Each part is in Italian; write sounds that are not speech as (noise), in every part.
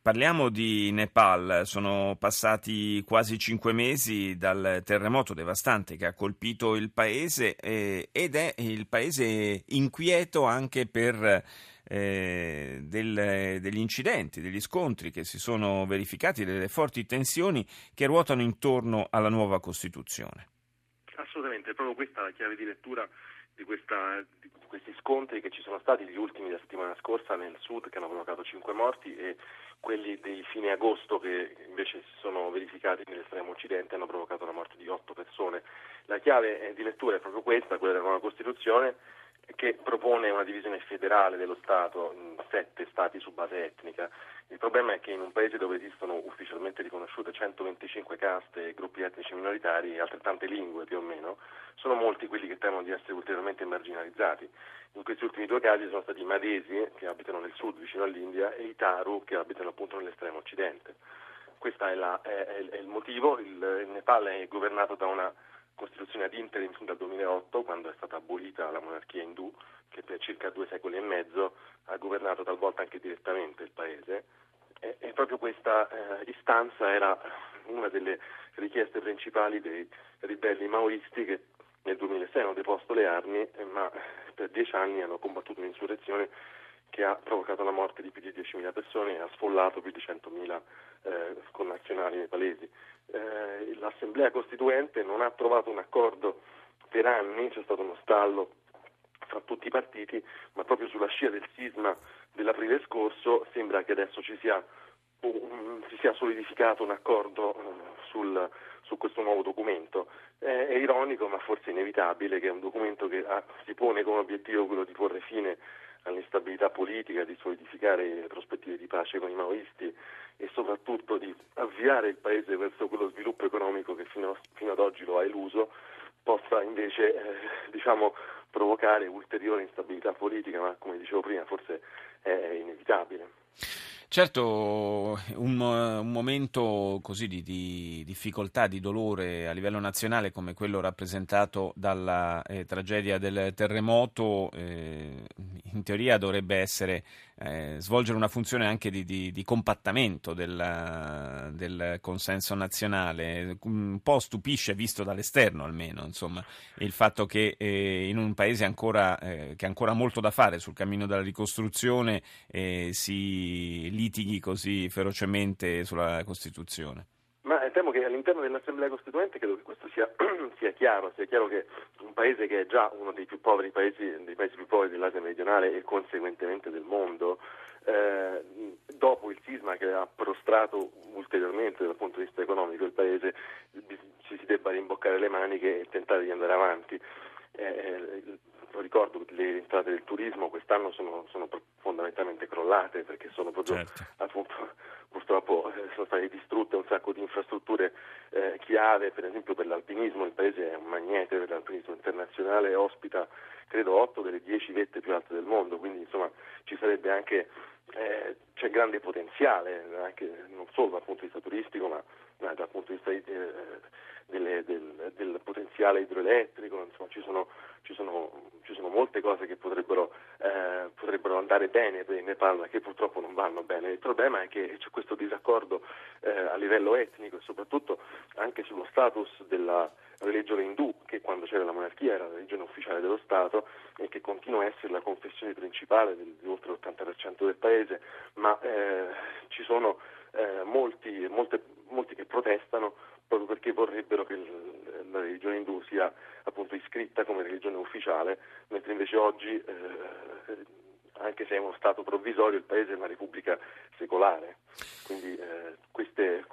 Parliamo di Nepal. Sono passati quasi cinque mesi dal terremoto devastante che ha colpito il paese eh, ed è il paese inquieto anche per eh, del, degli incidenti, degli scontri che si sono verificati, delle forti tensioni che ruotano intorno alla nuova Costituzione. Assolutamente, è proprio questa la chiave di lettura di, questa, di, questi scontri che ci sono stati gli ultimi della settimana scorsa nel sud che hanno provocato cinque morti e quelli di fine agosto che invece si sono verificati nell'estremo occidente hanno provocato la morte di otto persone. La chiave di lettura è proprio questa, quella della nuova Costituzione che propone una divisione federale dello Stato in sette stati su base etnica. Il problema è che in un paese dove esistono ufficialmente riconosciute 125 caste e gruppi etnici minoritari e altrettante lingue più o meno, sono molti quelli che temono di essere ulteriormente marginalizzati. In questi ultimi due casi sono stati i Madesi, che abitano nel sud vicino all'India, e i Taru, che abitano appunto nell'estremo occidente. Questo è, è, è, il motivo. Il, il Nepal è governato da una Costituzione ad interim fin dal 2008, quando è stata abolita la monarchia indù, che per circa due secoli e mezzo ha governato talvolta anche direttamente il paese. E, e proprio questa eh, istanza era una delle richieste principali dei ribelli maoisti che nel 2006 hanno deposto le armi, eh, ma per dieci anni hanno combattuto un'insurrezione che ha provocato la morte di più di 10.000 persone e ha sfollato più di 100.000 eh, connazionali nepalesi. Eh, L'Assemblea Costituente non ha trovato un accordo per anni, c'è stato uno stallo fra tutti i partiti, ma proprio sulla scia del sisma dell'aprile scorso sembra che adesso ci sia, si sia solidificato un accordo uh, sul, su questo nuovo documento. Eh, è ironico, ma forse inevitabile, che è un documento che ha, si pone come obiettivo quello di porre fine all'instabilità politica, di solidificare le prospettive di pace con i maoisti e soprattutto di avviare il Paese verso quello sviluppo economico che fino, fino ad oggi lo ha eluso, possa invece eh, diciamo, provocare ulteriore instabilità politica, ma come dicevo prima forse è inevitabile. Certo, un, un, momento così di, di, difficoltà, di dolore a livello nazionale come quello rappresentato dalla eh, tragedia del terremoto, eh, in teoria dovrebbe essere eh, svolgere una funzione anche di, di, di compattamento del, del, consenso nazionale. Un po' stupisce, visto dall'esterno almeno, insomma, il fatto che eh, in un paese ancora, eh, che ha ancora molto da fare sul cammino della ricostruzione eh, si litighi così ferocemente sulla Costituzione. Temo che all'interno dell'Assemblea Costituente credo che questo sia, (clears throat) sia, chiaro, sia chiaro che un paese che è già uno dei più poveri paesi, dei paesi più poveri dell'Asia meridionale e conseguentemente del mondo, eh, dopo il sisma che ha prostrato ulteriormente dal punto di vista economico il paese, ci si debba rimboccare le maniche e tentare di andare avanti. Eh, ricordo che le entrate del turismo quest'anno sono, sono fondamentalmente crollate perché sono proprio certo. appunto, purtroppo eh, sono state distrutte un sacco di infrastrutture eh, chiave, per esempio per l'alpinismo, il paese è un magnete per l'alpinismo internazionale, ospita credo 8 delle 10 vette più alte del mondo, quindi insomma ci sarebbe anche eh, c'è grande potenziale, anche, non solo dal punto di vista turistico, ma, ma dal punto di vista eh, delle, del, del, potenziale idroelettrico, insomma ci sono, ci sono, ci sono molte cose che potrebbero, eh, potrebbero, andare bene per il Nepal, che purtroppo non vanno bene. Il problema è che c'è questo disaccordo eh, a livello etnico e soprattutto anche sullo status della religione indù, che quando c'era la monarchia era la religione ufficiale dello Stato e che continua a essere la confessione principale di oltre l'80% del paese, ma eh, ci sono eh, molti, molte, molti che protestano proprio perché vorrebbero che la religione indù sia appunto iscritta come religione ufficiale, mentre invece oggi, eh, anche se è uno Stato provvisorio, il Paese è una repubblica secolare. Quindi eh, queste,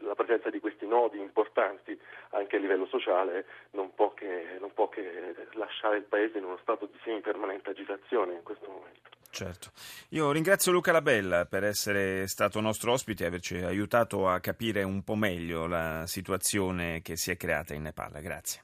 la presenza di questi nodi importanti anche a livello sociale non può, che, non può che lasciare il Paese in uno stato di semi-permanente agitazione in questo momento. Certo. Io ringrazio Luca Labella per essere stato nostro ospite e averci aiutato a capire un po' meglio la situazione che si è creata in Nepal. Grazie.